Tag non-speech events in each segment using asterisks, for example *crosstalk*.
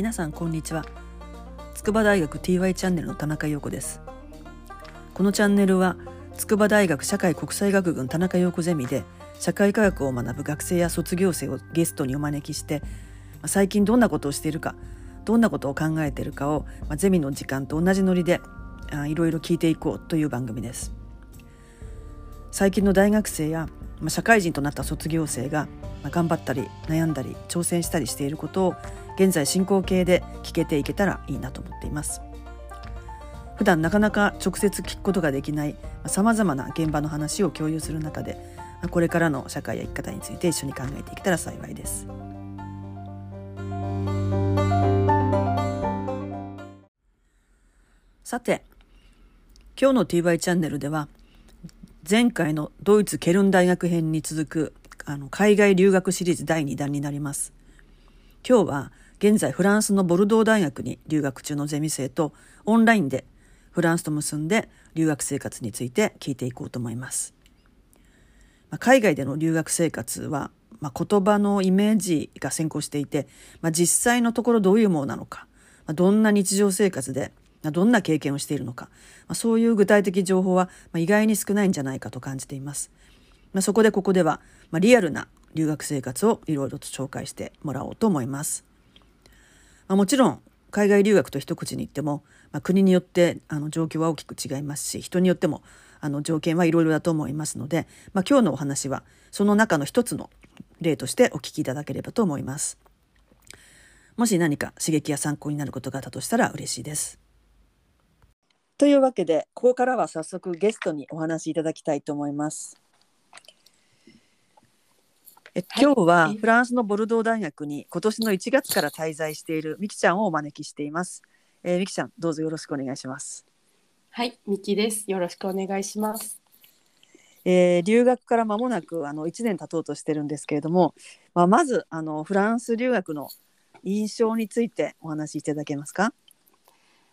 皆さんこんにちは。筑波大学 TY チャンネルの田中陽子です。このチャンネルは筑波大学社会国際学群田中陽子ゼミで社会科学を学ぶ学生や卒業生をゲストにお招きして最近どんなことをしているかどんなことを考えているかをまあゼミの時間と同じノリでいろいろ聞いていこうという番組です。最近の大学生やまあ社会人となった卒業生がまあ頑張ったり悩んだり挑戦したりしていることを現在進行形で聞けていけたらいいなと思っています普段なかなか直接聞くことができないさまざまな現場の話を共有する中でこれからの社会や生き方について一緒に考えていけたら幸いですさて今日の TY チャンネルでは前回のドイツケルン大学編に続くあの海外留学シリーズ第2弾になります。今日は現在フランスのボルドー大学に留学中のゼミ生とオンラインでフランスと結んで留学生活について聞いていこうと思います。まあ、海外での留学生活は、まあ、言葉のイメージが先行していて、まあ、実際のところどういうものなのか、まあ、どんな日常生活でどんな経験をしているのか、まあ、そういう具体的情報はま意外に少ないんじゃないかと感じています。まあ、そこでここでは、まあ、リアルな留学生活をいろいろと紹介してもらおうと思います。まあ、もちろん海外留学と一口に言っても、まあ、国によってあの状況は大きく違いますし人によってもあの条件はいろいろだと思いますので、まあ、今日のお話はその中の一つの例としてお聞きいただければと思います。もし何か刺激や参考になることがあったとしたら嬉しいです。というわけでここからは早速ゲストにお話しいただきたいと思います。え今日はフランスのボルドー大学に今年の1月から滞在しているみきちゃんをお招きしています。えー、みきちゃんどうぞよろしくお願いします。はい、みきです。よろしくお願いします。えー、留学から間もなくあの1年経とうとしてるんですけれども、まあ、まずあのフランス留学の印象についてお話しいただけますか？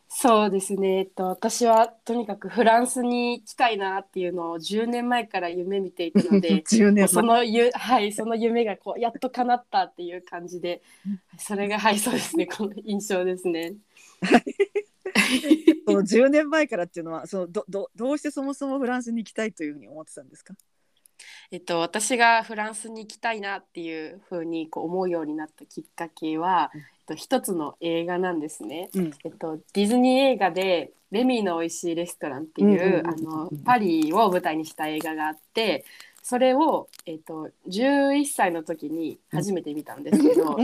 そうですね、えっと、私はとにかくフランスに行きたいなっていうのを10年前から夢見ていたので *laughs* 年そのゆ、はい、その夢がこうやっと叶ったっていう感じでそれがはいそうですね。この印象ですね。*laughs* その10年前からっていうのはそのどどどうしてそもそもフランスに行きたいというふうに思ってたんですか？えっと、私がフランスに行きたいなっていうふうにこう思うようになったきっかけは、と、一つの映画なんですね、うん、えっと、ディズニー映画で「レミーの美味しいレストラン」っていうパリを舞台にした映画があってそれを、えっと、11歳の時に初めて見たんですけど、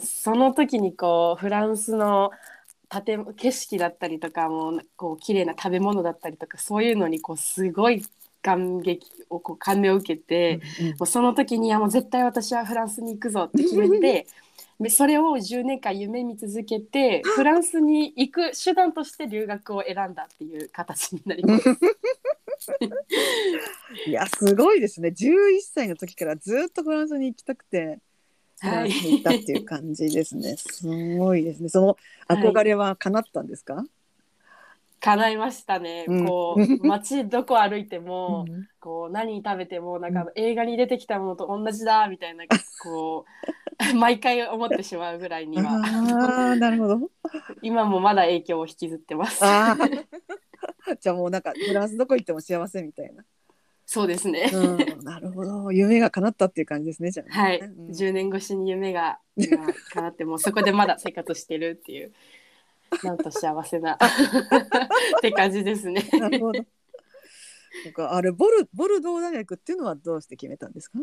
その時にこうフランスの建景色だったりとかもこう綺麗な食べ物だったりとかそういうのにこうすごい感激をこう感銘を受けて、うんうん、もうその時にはもう絶対私はフランスに行くぞって決めてで *laughs* それを10年間夢見続けてフランスに行く手段として留学を選んだっていう形になります。*laughs* いやすごいですね11歳の時からずっとフランスに行きたくて。はい、行ったっていう感じですね。すごいですね。その憧れは叶ったんですか？はい叶いましたね、うん、こう *laughs* 街どこ歩いても、うん、こう何食べてもなんか映画に出てきたものと同じだみたいな *laughs* こう *laughs* 毎回思ってしまうぐらいには。あなるほど。今もまだ影響を引きずってます。じゃあもうなんかフランスどこ行っても幸せみたいな。そうですね、うん、なるほど。夢が叶ったっていう感じですねじゃあ、ね、はい、うん、10年越しに夢が今叶ってもうそこでまだ生活してるっていうなんと幸せな *laughs* って感じですね。なるほど。なんかあれボルボルドー大学っていうのはどうして決めたんですか？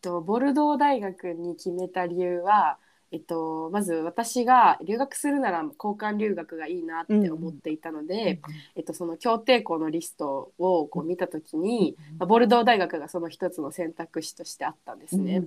とボルドー大学に決めた理由は、えっと、まず私が留学するなら交換留学がいいなって思っていたので、うん、えっと、その協定校のリストをこう見た時に、うん、ボルドー大学がその一つの選択肢としてあったんですね。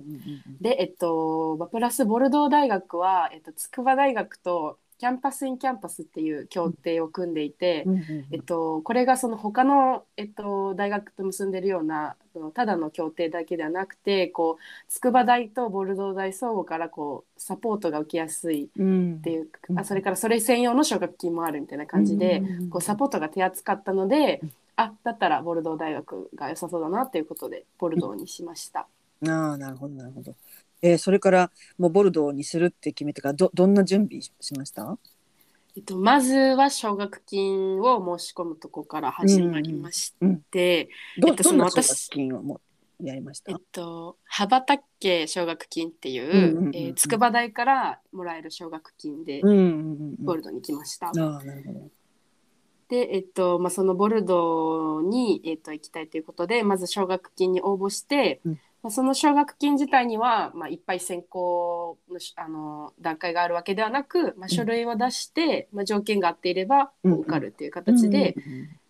で、えっと、プラスボルドー大学は、えっと、筑波大学と Campus-in-Campus っていう協定を組んでいて、えっと、これがその他の、えっと、大学と結んでるようなただの協定だけではなくてこう筑波大とボルドー大相互からこうサポートが受けやすいっていう、うん、あそれからそれ専用の奨学金もあるみたいな感じで、うん、こうサポートが手厚かったので、あだったらボルドー大学が良さそうだなっていうことでボルドーにしました。あなるほどなるほどえー、それからもうボルドーにするって決めてからどどんな準備しました？えっと、まずは奨学金を申し込むとこから始まりまして、うんうん、えっと、その私金をもやりました？えっと、羽ばたけ奨学金っていう筑波大からもらえる奨学金で、ボルドに来ました。あなるほど。で、えっとまあ、そのボルドーに、えっと、行きたいということでまず奨学金に応募して、うん、まあ、その奨学金自体には、まあ、いっぱい選考のあの段階があるわけではなく、まあ、書類を出して、うん、まあ、条件が合っていれば受かるっていう形で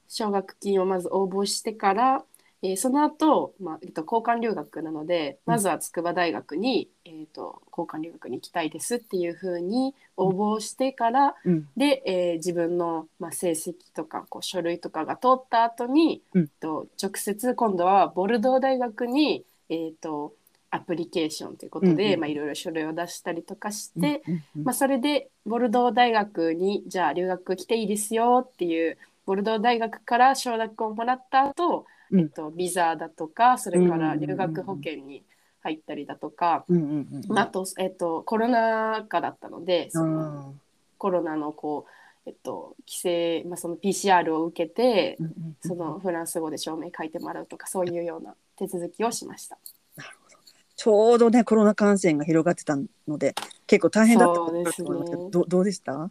奨学金をまず応募してから、えー、その後、まあえっと、交換留学なのでまずは筑波大学に、えーと、交換留学に行きたいですっていうふうに応募してから、うん、で、えー、自分の、まあ、成績とかこう書類とかが通った後に、うん、と直接今度はボルドー大学に、えーと、アプリケーションということで、まあ、いろいろ書類を出したりとかして、まあ、それでボルドー大学にじゃあ留学来ていいですよっていうボルドー大学から承諾をもらった後えっと、ビザだとかそれから留学保険に入ったりだとか、あと、えっと、コロナ禍だったのでそのコロナのこう、えっと、規制、まあ、その PCR を受けて、そのフランス語で証明書いてもらうとかそういうような手続きをしました。なるほど。ちょうどねコロナ感染が広がってたので結構大変だったと思いますけど、どどうでした？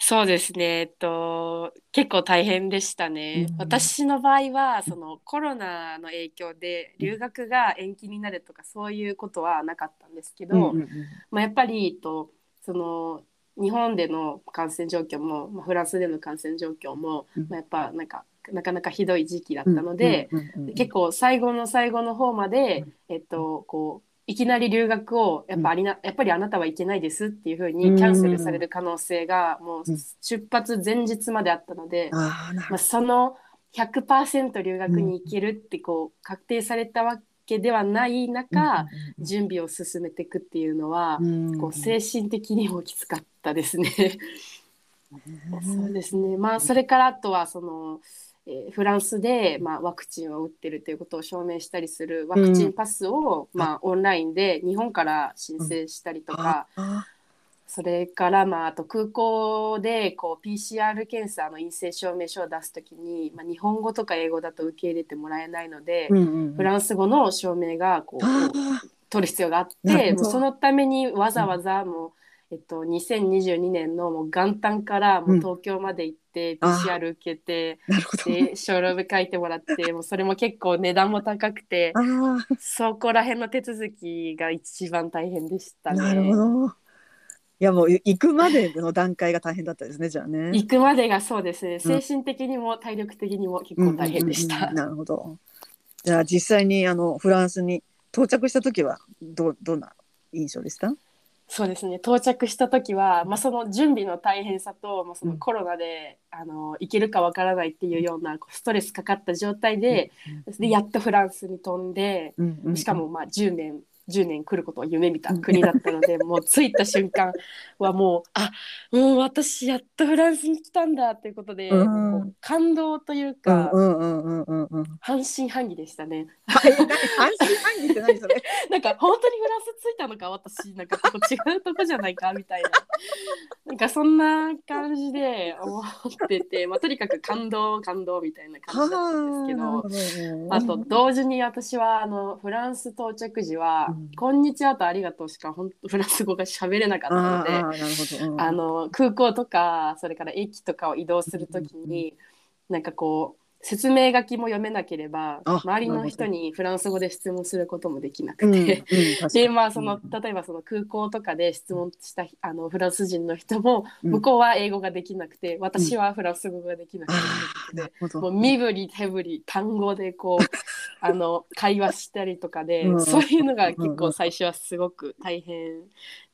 そうですね、えっと、結構大変でしたね。うん、私の場合はそのコロナの影響で留学が延期になるとかそういうことはなかったんですけど、うんうんうん、まあ、やっぱりとその日本での感染状況も、まあ、フランスでの感染状況も、うん、まあ、やっぱなんかなかなかひどい時期だったので、結構最後の最後の方まで、えっと、こういきなり留学をやっぱありな、やっぱりあなたはいけないですっていうふうにキャンセルされる可能性がもう出発前日まであったので、まあ、その100%留学に行けるってこう確定されたわけではない中、準備を進めていくっていうのは、こう精神的にもきつかったですね。そうですね。まあそれからあとはそのえー、フランスで、まあ、ワクチンを打ってるということを証明したりするワクチンパスを、うん、まあ、オンラインで日本から申請したりとか、うん、それから、まあ、あと空港でこう PCR 検査の陰性証明書を出す時に、まあ、日本語とか英語だと受け入れてもらえないので、うんうんうん、フランス語の証明がこう取る必要があってもうそのためにわざわざもう、えっと、2022年のもう元旦からもう東京まで行って、うん、PCR 受けてで書類書いてもらって *laughs* もうそれも結構値段も高くてそこら辺の手続きが一番大変でしたね。なるほどいやもう行くまでの段階が大変だったですねじゃあね。行くまでがそうですね精神的にも体力的にも結構大変でした。なるほど。じゃあ実際にあのフランスに到着した時はどどんな印象でした？そうですね。到着した時は、まあ、その準備の大変さと、まあ、そのコロナで、うん、あの行けるかわからないっていうようなストレスかかった状態でうん、でやっとフランスに飛んで、うん、しかもまあ10年10年来ることを夢見た国だったので、*laughs* もう着いた瞬間はもうあもう私やっとフランスに来たんだということで、うん、感動というか、半信半疑でしたね。半信半疑って何それ？*laughs* なんか本当にフランス着いたのか私なんか違うとこじゃないかみたいな。なんかそんな感じで思ってて、まあ、とにかく感動感動みたいな感じだったんですけどあと同時に私はあのフランス到着時は、こんにちはとありがとうしか本当 *laughs* フランス語が喋れなかったので、うん、あの空港とかそれから駅とかを移動するときに、うん、なんかこう説明書きも読めなければ周りの人にフランス語で質問することもできなくて、*laughs* でまあその例えばその空港とかで質問したあのフランス人の人も向こうは英語ができなくて、私はフランス語ができなくて、もう身振り手振り単語でこう *laughs* あの会話したりとかで、そういうのが結構最初はすごく大変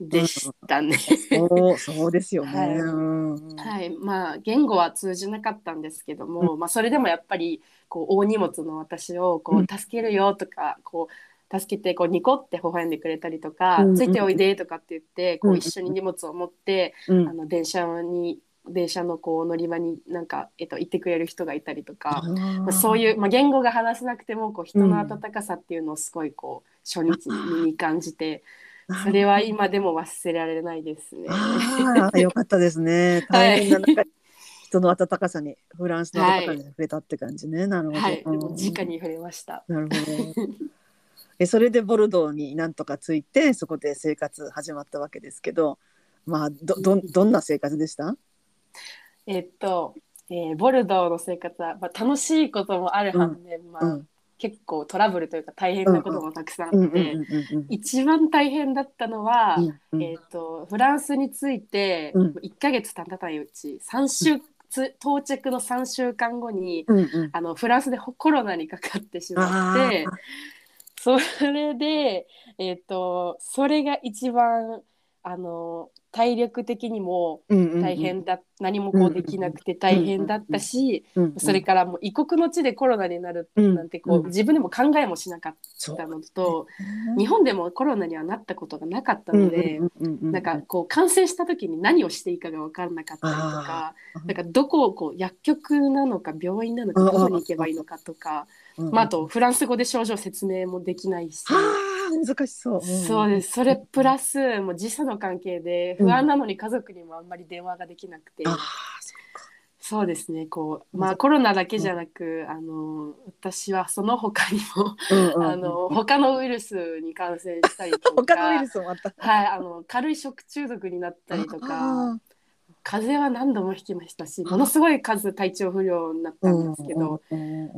でしたね。そうそうですよね、はい、はい、まあ言語は通じなかったんですけども、まあそれでもやっぱりこう大荷物の私をこう助けるよとか、こう助けてこうニコって微笑んでくれたりとか、ついておいでとかって言ってこう一緒に荷物を持って、あの電車に電車のこう乗り場になんか、えっと、行ってくれる人がいたりとか、まあ、そういう、まあ、言語が話せなくてもこう人の温かさっていうのをすごいこう初日に感じて。それは今でも忘れられないですね。ああ、よかったですね。*laughs* 大変な中、はい、人の温かさに、フランスの温かさに触れたって感じね。はい、なるほど。はい、直に触れました。なるほど。え、それでボルドーになんとかついて、そこで生活始まったわけですけど。まあ、ど、ど、どんな生活でした？えっと、えー、ボルドーの生活は、まあ、楽しいこともある反面、うん、まあ、うん。結構トラブルというか大変なこともたくさんあって一番大変だったのは、うんうん、えーと、フランスについて1か月経たないうち3週到着の3週間後に、うんうん、あのフランスでコロナにかかってしまってそれで、えーとそれが一番あの体力的にも大変だ、何もこうできなくて大変だったし、それからもう異国の地でコロナになるなんてこう、自分でも考えもしなかったのと、日本でもコロナにはなったことがなかったので、なんかこう感染した時に何をしていいかが分からなかったりとかなんかどこをこう薬局なのか病院なのかどこに行けばいいのかとか、まあ、あとフランス語で症状説明もできないし。難しそう。そうです。それプラス、もう時差の関係で不安なのに家族にもあんまり電話ができなくて。うん、そうですね。こう、まあコロナだけじゃなく、あの、私はその他にも、*laughs* あの、他のウイルスに感染したりとか。*laughs* 他のウイルスもあった。はい、あの、軽い食中毒になったりとか。風邪は何度もひきましたしものすごい数体調不良になったんですけど、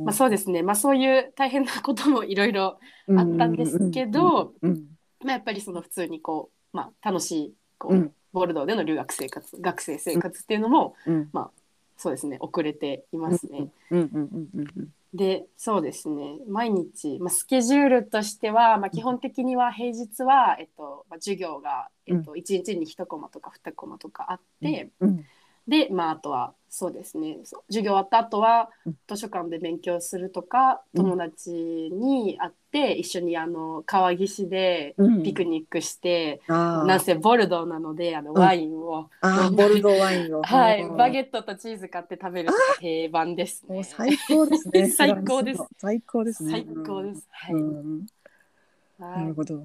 まあ、そうですね、まあ、そういう大変なこともいろいろあったんですけど、まあ、やっぱりその普通にこう、まあ、楽しいこう、ボルドーでの留学生活学生生活っていうのも、まあそうですね。遅れていますね。でそうですね。毎日、まあ、スケジュールとしては、まあ、基本的には平日は、えっとまあ、授業が、えっと、1日に1コマとか2コマとかあって、うん、で、まあ、あとはそうですね。授業終わった後は図書館で勉強するとか、友達に会って一緒にあの川岸でピクニックして、うん、なんせボルドーなのであのワインを、うん、ボルドーワインを。*laughs* はいバゲットとチーズ買って食べる定番ですね。最高ですね。*laughs* 最高です。最高ですね。最高です、はい、なるほど、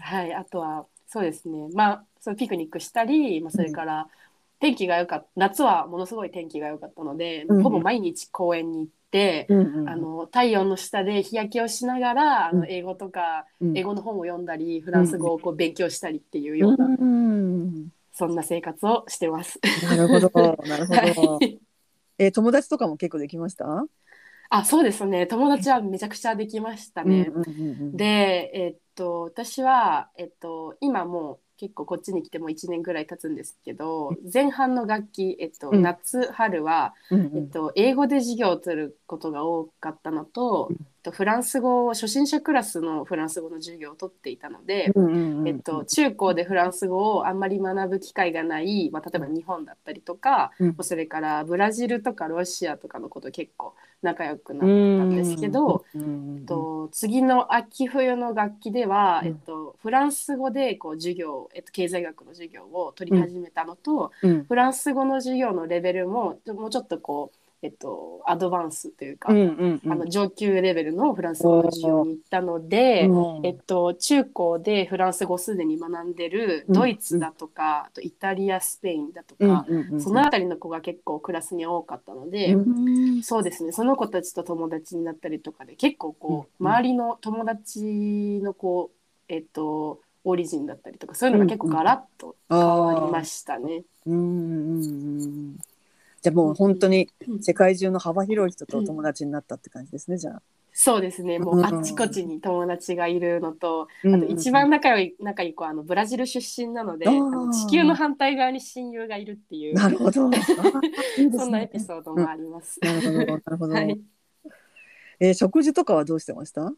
はいあとはそうですね。まあそのピクニックしたり、まあ、それから、天気が良かった。夏はものすごい天気が良かったので、うん、ほぼ毎日公園に行って、うんうん、あの太陽の下で日焼けをしながら、あの英語とか、英語の本を読んだりフランス語をこう勉強したりっていうような、そんな生活をしてます。なるほど。なるほど、*laughs* はい、えー、友達とかも結構できました？あそうですね。友達はめちゃくちゃできましたね。で、えー、っと私は、えっと、今もう結構こっちに来ても1年ぐらい経つんですけど前半の楽器、えっと、夏春は、えっと、英語で授業を取ることが多かったのと、と、フランス語初心者クラスのフランス語の授業を取っていたので、えっと、中高でフランス語をあんまり学ぶ機会がない、まあ、例えば日本だったりとか、それからブラジルとかロシアとかのこと結構仲良くなったんですけど、と次の秋冬の楽器では、えっと、フランス語でこう授業、えっと、経済学の授業を取り始めたのと、フランス語の授業のレベルももうちょっとこうえっと、アドバンスというか、うんうんうん、あの上級レベルのフランス語の授業に行ったので、うん、えっと、中高でフランス語すでに学んでるドイツだとか、あとイタリアスペインだとか、うんうんうん、その辺りの子が結構クラスに多かったので、うん、そうですね。その子たちと友達になったりとかで結構こう、周りの友達のこうえっとオリジンだったりとかそういうのが結構ガラッと変わりましたね。うんうんうんじゃあもう本当に世界中の幅広い人と友達になったって感じですね、じゃあ。そうですね。もうあっちこっちに友達がいるのと、うん、あと一番仲良い仲いい子はあのブラジル出身なので、あの地球の反対側に親友がいるっていうなるほど。*laughs* そんなエピソードもあります。なるほどなるほど、はい、えー、食事とかはどうしてました？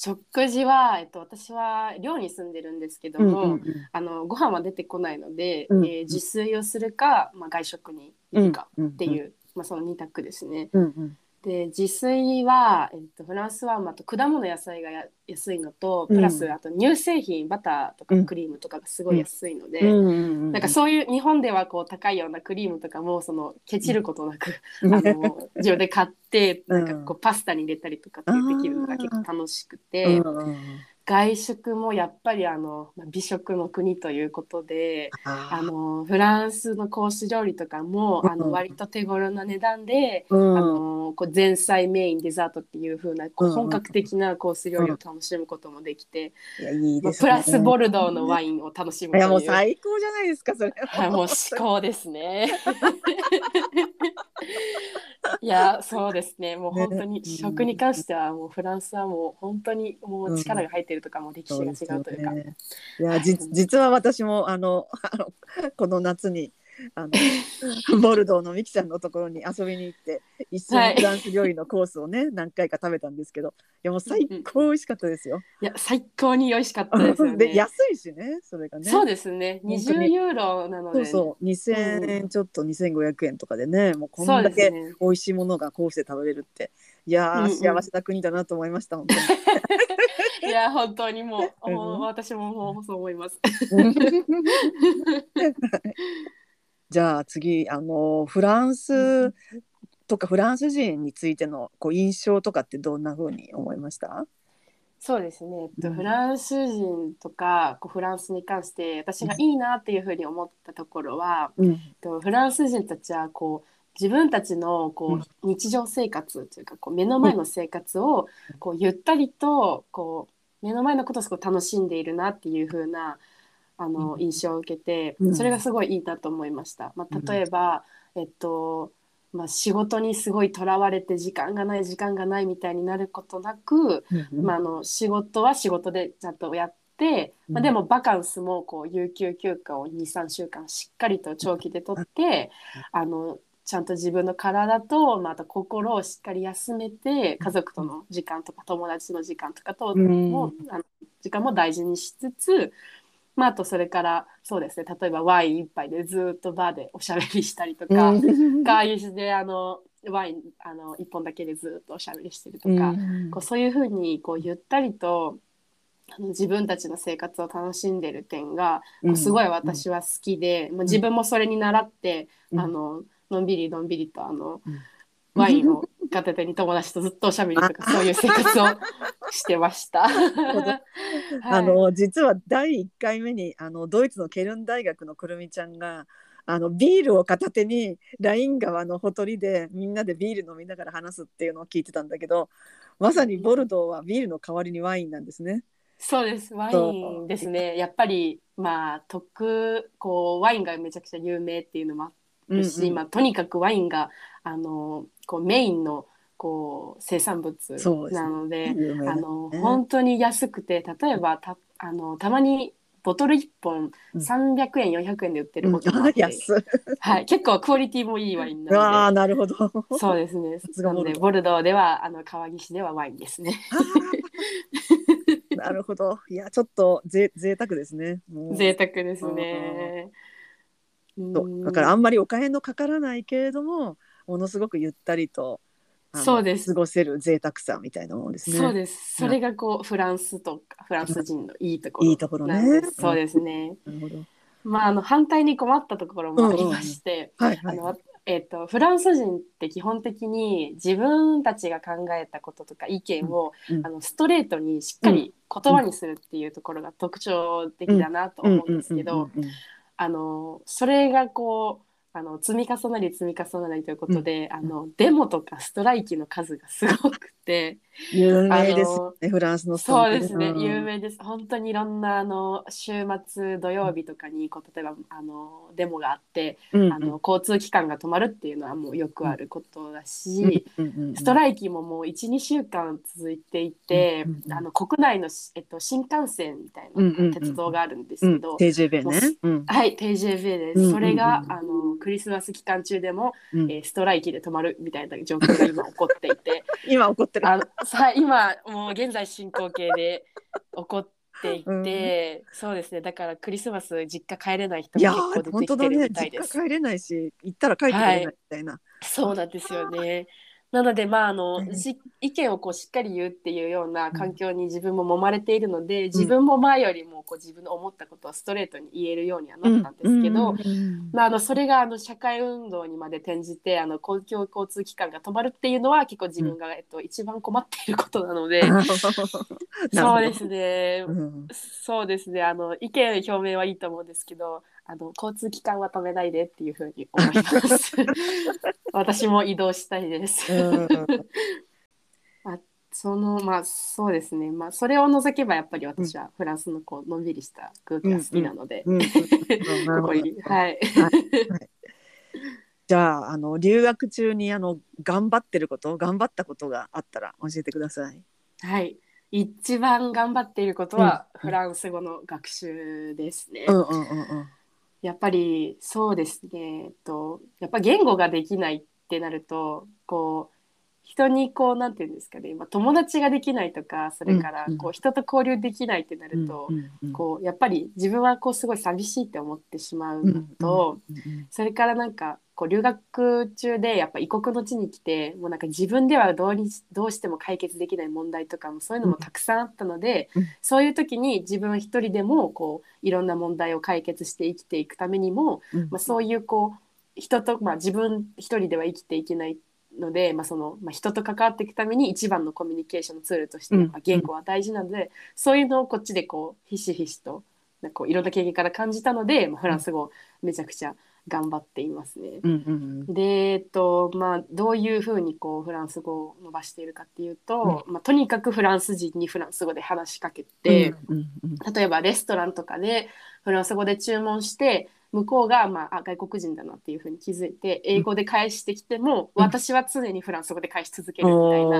食事は、えっと、私は寮に住んでるんですけども、うんうんうん、あのご飯は出てこないので、うん。うん、えー、自炊をするか、まあ、外食に行くかっていう、うんうん。うん、まあ、その2択ですね。うんうん、で自炊は、えっと、フランスはまた果物野菜がや安いのとプラス、うんあと乳製品バターとかうんクリームとかがすごい安いので、うんなんかそういう日本ではこう高いようなクリームとかもそのケチることなく、あの自分で買って *laughs* なんかこうパスタに入れたりとかってできるのが結構楽しくて、うんうん外食もやっぱりあのまあ美食の国ということで。ああのフランスのコース料理とかも、あうん。の割と手頃な値段で、うん。あのこう前菜メインデザートっていう風なこううん本格的なコース料理を楽しむこともできて、プラスボルドーのワインを楽しむという。いやもう最高じゃないですかそれ。*laughs* はいもう至高ですね。*laughs* いやそうですね。もう本当にね食に関してはもうフランスはもう本当にもう力が入っているとかもう歴史が違うというか。そうねいやじ実は私もあの *laughs* あのこの夏にあの *laughs* ボルドーのミキちゃんのところに遊びに行って一緒はいにフランス料理のコースをね、何回か食べたんですけどいやもう最高美味しかったですよ。いや最高に美味しかったですよね。*laughs* で安いしねそれがね。そうですね。本当に20ユーロなので、そうそう2000円ちょっと2500円とかでねもうこんだけ。美味しいものがコースで食べれるっていやー、うんうん幸せな国だなと思いました本当に。いや本当にもう、うんもう私ももうそう思います。*laughs* じゃあ次あのフランスとかフランス人についてのこう印象とかってどんな風に思いました？そうですね。えっとうんフランス人とかこうフランスに関して私がいいなっていうふうに思ったところは、うんえっとフランス人たちはこう自分たちのこう日常生活というかこう目の前の生活をこうゆったりとこう目の前のことをすごい楽しんでいるなっていう風なあのうん。印象を受けてうん。それがすごいいいなと思いました。まあ、例えば、えっとまあ、仕事にすごいとらわれて時間がない時間がないみたいになることなく、まあ、あの仕事は仕事でちゃんとやって、まあ、うんでもバカンスもこう有給休暇を23週間しっかりと長期で取ってあのちゃんと自分の体と、まあ、あと心をしっかり休めて家族との時間とか友達の時間とかとも、あの時間も大事にしつつ、まあ、あとそれからそうですね例えばワイン一杯でずっとバーでおしゃべりしたりとか。会議室であのワインあの1本だけでずっとおしゃべりしてるとか、こうそういうふうにこうゆったりとあの自分たちの生活を楽しんでる点が、すごい私は好きで、まあ、自分もそれに習って、うん。あののんびりのんびりとあの、うん。ワインを片手に友達とずっとおしゃべりとか *laughs* そういう生活をしてました。*laughs* はい。あの実は第1回目にあのドイツのケルン大学のくるみちゃんがあのビールを片手にライン川のほとりでみんなでビール飲みながら話すっていうのを聞いてたんだけどまさにボルドーはビールの代わりにワインなんですね。そうです。ワインですね。やっぱりまあ特こうワインがめちゃくちゃ有名っていうのもあっるし、うん。うんまあ、とにかくワインがあのこうメインのこう生産物なのでねあの本当に安くて例えばたあのたまにボトル1本うん。300円400円で売ってるうんこともあって、*laughs* 安い。はい、結構クオリティもいいワインあなあなるほど。のでそうですね。すがなのでボルドーではあの川岸ではワインですね。*laughs* なるほど。いやちょっとぜ贅沢ですね。贅沢ですねそう。だからあんまりお金のかからないけれどもものすごくゆったりとそうです。過ごせる贅沢さみたいなもんですね。そうです。それがこうフランスとかフランス人のいいところ。いいところね。そうですね。なるほど。まああの反対に困ったところもありまして。あのえっ、とフランス人って基本的に自分たちが考えたこととか意見を、うんあのストレートにしっかり言葉にするっていうところが特徴的だなと思うんですけど、あのそれがこうあの積み重なり積み重なりということで、あのデモとかストライキの数がすごくて。有名ですよね、フランスのそうですね、ん。有名です。本当にいろんなあの週末土曜日とかにこう例えばあのデモがあって、うんうん。あの交通機関が止まるっていうのはもうよくあることだし、うんうんうんストライキももう12週間続いていて、うんうんうん。あの国内のし、えっと、新幹線みたいうんうんうん。な鉄道があるんですうん。けど、TJB もうね。うん。はい TJB です、うんうんうん。それがあのクリスマス期間中でも、うん。えーストライキで止まるみたいな状況が今起こっていて。*laughs* 今怒ってる。あのさ今もう現在進行形で起こっていて、そうですねだからクリスマス実家帰れない人いやも結構出てきてるみたい実です。家帰れないし行ったら帰ってくれないみたいな。そうなんですよね。なのでまああの、意見をこうしっかり言うっていうような環境に自分も揉まれているので、自分も前よりもこう自分の思ったことをストレートに言えるようにはなったんですけど、まあ、あのそれがあの社会運動にまで転じてあの公共交通機関が止まるっていうのは結構自分が、えっと、一番困っていることなので、*laughs* そうですね、うん。そうですね。あの意見表明はいいと思うんですけどあの交通機関は止めないでっていうふうに思います。*laughs* 私も移動したいです。うんそのまあそうですね。まあそれを除けばやっぱり私はフランスのこうのんびりした空気が好きなので、ここにはい。じゃああの留学中にあの頑張ってること頑張ったことがあったら教えてください。はい。一番頑張っていることはうん。フランス語の学習ですね。うんうんうんうんやっぱりそうですね。えっとやっぱ言語ができないってなるとこう人にこうなんていうんですかね、まあ、友達ができないとかそれからこう人と交流できないってなると、こうやっぱり自分はこうすごい寂しいって思ってしまうのと、それからなんかこう留学中でやっぱ異国の地に来てもうなんか自分ではどうにどうしても解決できない問題とかもそういうのもたくさんあったので、うん。そういう時に自分一人でもこういろんな問題を解決して生きていくためにも、うん。まあ、そういうこう人と、まあ、自分一人では生きていけないので、まあそのまあ、人と関わっていくために一番のコミュニケーションのツールとしてやっぱ言語は大事なので、そういうのをこっちでこうひしひしとなんかこういろんな経験から感じたので、まあ、フランス語をめちゃくちゃ頑張っていますね。うんうんで、えっとまあ、どういうふうにこうフランス語を伸ばしているかっていうと、まあ、とにかくフランス人にフランス語で話しかけて、うんうん。例えばレストランとかでフランス語で注文して向こうが、まあ、あ外国人だなっていうふうに気づいて英語で返してきても、うん。私は常にフランス語で返し続けるみたいな、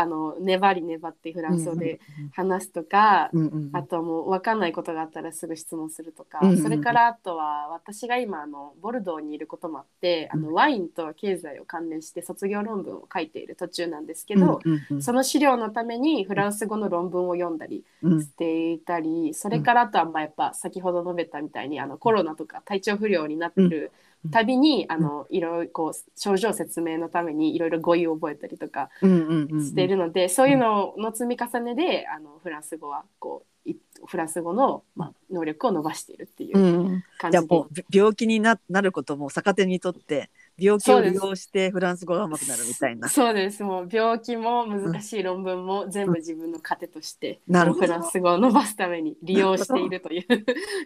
あの粘り粘ってフランス語で話すとか、うんうんあともう分かんないことがあったらすぐ質問するとか、うんうんうん。それからあとは私が今あのボルドーにいることもあって、あのワインと経済を関連して卒業論文を書いている途中なんですけど、うんうんうん。その資料のためにフランス語の論文を読んだりうんしていたり、それからあとはまあやっぱ先ほど述べたみたいにあのコロナとか体調不良になってるたびに、あのいろいろこう症状説明のためにいろいろ語彙を覚えたりとかうんうんうんしているので、そういうのの積み重ねであのフランス語はこういフランス語の、まあ、能力を伸ばしているっていううん。感じで、じゃあもう病気にななることも逆手にとって病気を利用してフランス語が上手くなるみたいな。そうですもう病気も難しい論文も全部自分の糧として、なるほどフランス語を伸ばすために利用しているという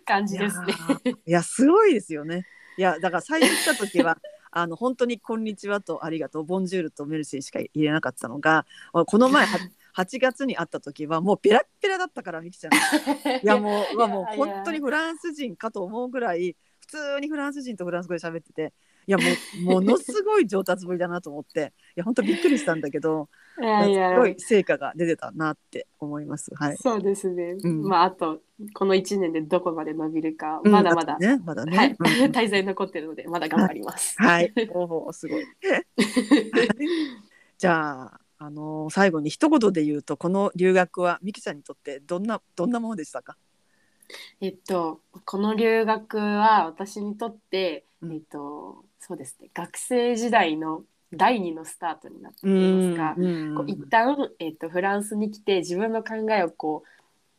感じですね。いやすごいですよね。いやだから最初来た時は *laughs* あの本当に「こんにちは」と「ありがとう」「ボンジュール」と「メルシー」しか入れなかったのがこの前は8 *laughs* 月に会った時はもうペラッペラだったからみきちゃん。*laughs* いやもううわもういや本当にフランス人かと思うぐらい普通にフランス人とフランス語で喋ってていやもうものすごい上達ぶりだなと思っていや本当びっくりしたんだけど *laughs* いやいやすごい成果が出てたなって思います。はい。そうですね、うんまああとこの1年でどこまで伸びるか、うんまだまだ、ねまだね。はい、うんうん *laughs* 滞在残ってるのでまだ頑張ります。はい。*laughs* おおすごい。じゃあ、あのー最後に一言で言うとこの留学はミキちゃんにとってどんなどんなものでしたか？えっとこの留学は私にとって、うんえっとそうですね。学生時代の第二のスタートになったと言いますか、うんこう一旦、えっと、フランスに来て自分の考えをこう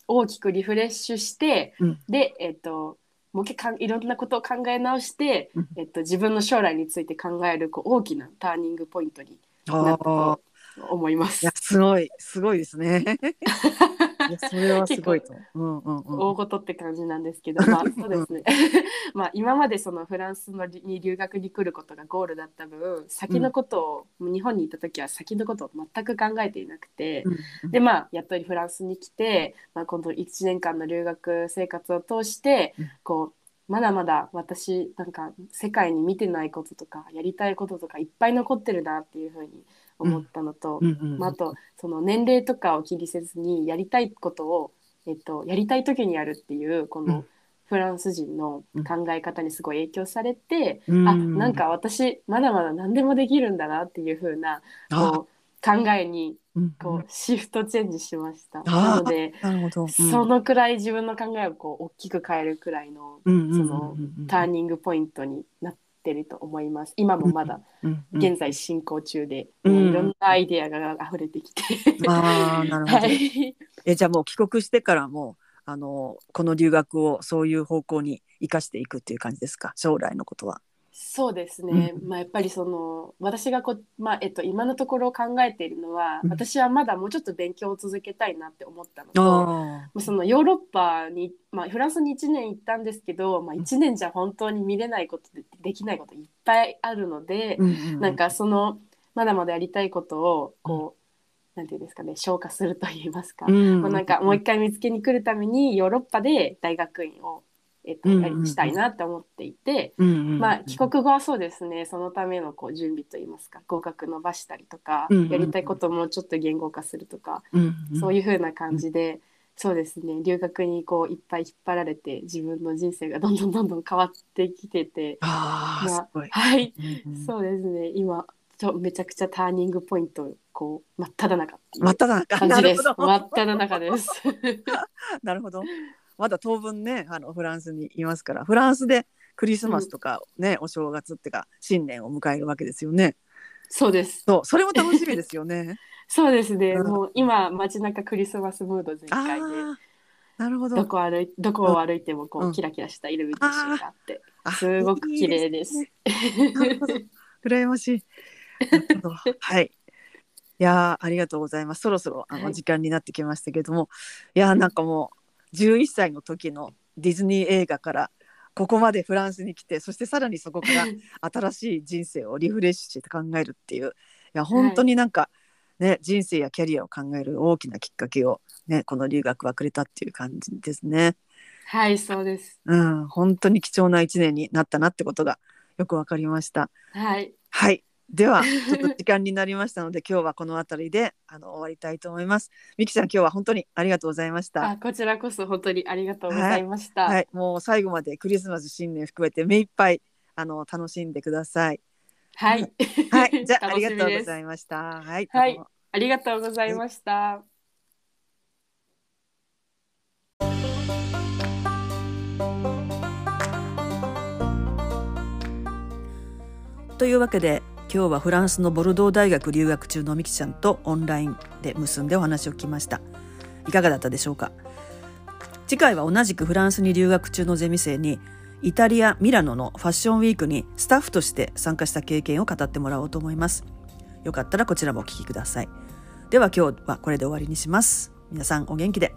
大きくリフレッシュして、うん。で、えっと、もう一回かんいろんなことを考え直して、うん。えっと、自分の将来について考えるこう大きなターニングポイントになあったと思います。いや。すごい。すごいですね。*laughs* いやそれはすごいと。*laughs* うんうんうん。大事って感じなんですけど、まあ *laughs* そうですね。*laughs* まあ今までそのフランスのりに留学に来ることがゴールだった分、先のことを、日本にいた時は先のことを全く考えていなくて、うんでまあやっとりフランスに来て、まあ今度1年間の留学生活を通して、うんこうまだまだ私なんか世界に見てないこととかやりたいこととかいっぱい残ってるなっていうふうに思ったのと、まあ、あとその年齢とかを気にせずにやりたいことを、えっと、やりたい時にやるっていうこうん。のフランス人の考え方にすごい影響されて、うん。あなんか私まだまだ何でもできるんだなっていう風なあこう考えにうんこうシフトチェンジしました。あなので、なるほど。そのくらい自分の考えをこう大きく変えるくらいのうんうんうんうんそのターニングポイントになっってると思います。今もまだうんうん現在進行中で、うんもういろんなアイデアが溢れてきて、ああなるほど、はい、えじゃあもう帰国してからもあのこの留学をそういう方向に生かしていくっていう感じですか？将来のことは。そうですね、うまあ、やっぱりその私がこ、まあえっと、今のところ考えているのは、うん。私はまだもうちょっと勉強を続けたいなって思ったのと、まああそのヨーロッパに、まあ、フランスに1年行ったんですけど、まあ、1年じゃ本当に見れないことでできないこといっぱいあるので、うんなんかそのまだまだやりたいことをこう、なんていうんですかね消化すると言いますか、うん。まあ、なんかもう一回見つけに来るためにヨーロッパで大学院を、えっとうんやりしたいなって思っていて。うんうんまあ、帰国後はそうですね。そのためのこう準備といいますか合格伸ばしたりとか、うんうんうん。やりたいことをもうちょっと言語化するとか、うんうん。そういう風な感じで、そうですね。留学にこういっぱい引っ張られて自分の人生がどんどんどんどん変わってきてて、ああますあごい。はい、うんうん。そうですね。今ちょめちゃくちゃターニングポイントこう真っ只中真っ只中。感じです。*laughs* 真っ只中です。*laughs* なるほど。まだ当分ねあのフランスにいますからフランスでクリスマスとかね、お正月ってか新年を迎えるわけですよね。そうですそうそれも楽しみですよね。*laughs* そうですね、うんもう今街中クリスマスムード全あ開で。あなるほど。どこ歩いどこを歩いてもこう、うんキラキラしたイルミネーションがあってあすごく綺麗です。いいね羨ましい。*laughs* はい。いやーありがとうございます。そろそろあはいの時間になってきましたけども、い、やーなんかもう11歳の時のディズニー映画からここまでフランスに来て、そしてさらにそこから *laughs* 新しい人生をリフレッシュして考えるっていう、いや本当になんか、ね人生やキャリアを考える大きなきっかけをねこの留学はくれたっていう感じですね。はいそうです。うん本当に貴重な一年になったなってことがよくわかりました。はいはい。では、ちょっと時間になりましたので、今日はこの辺りで、あの、終わりたいと思います。みきちゃん、今日は本当にありがとうございました。あこちらこそ本当にありがとうございました。はい、もう最後までクリスマス新年含めて目いっぱい、あの、楽しんでください。はい、はい、じゃあ、ありがとうごいざいました。はい、はいありがとうございました。というわけで、今日はフランスのボルドー大学留学中のみきちゃんとオンラインで結んでお話を聞きました。いかがだったでしょうか？次回は同じくフランスに留学中のゼミ生にイタリア・ミラノのファッションウィークにスタッフとして参加した経験を語ってもらおうと思います。よかったらこちらもお聞きください。では今日はこれで終わりにします。皆さんお元気で。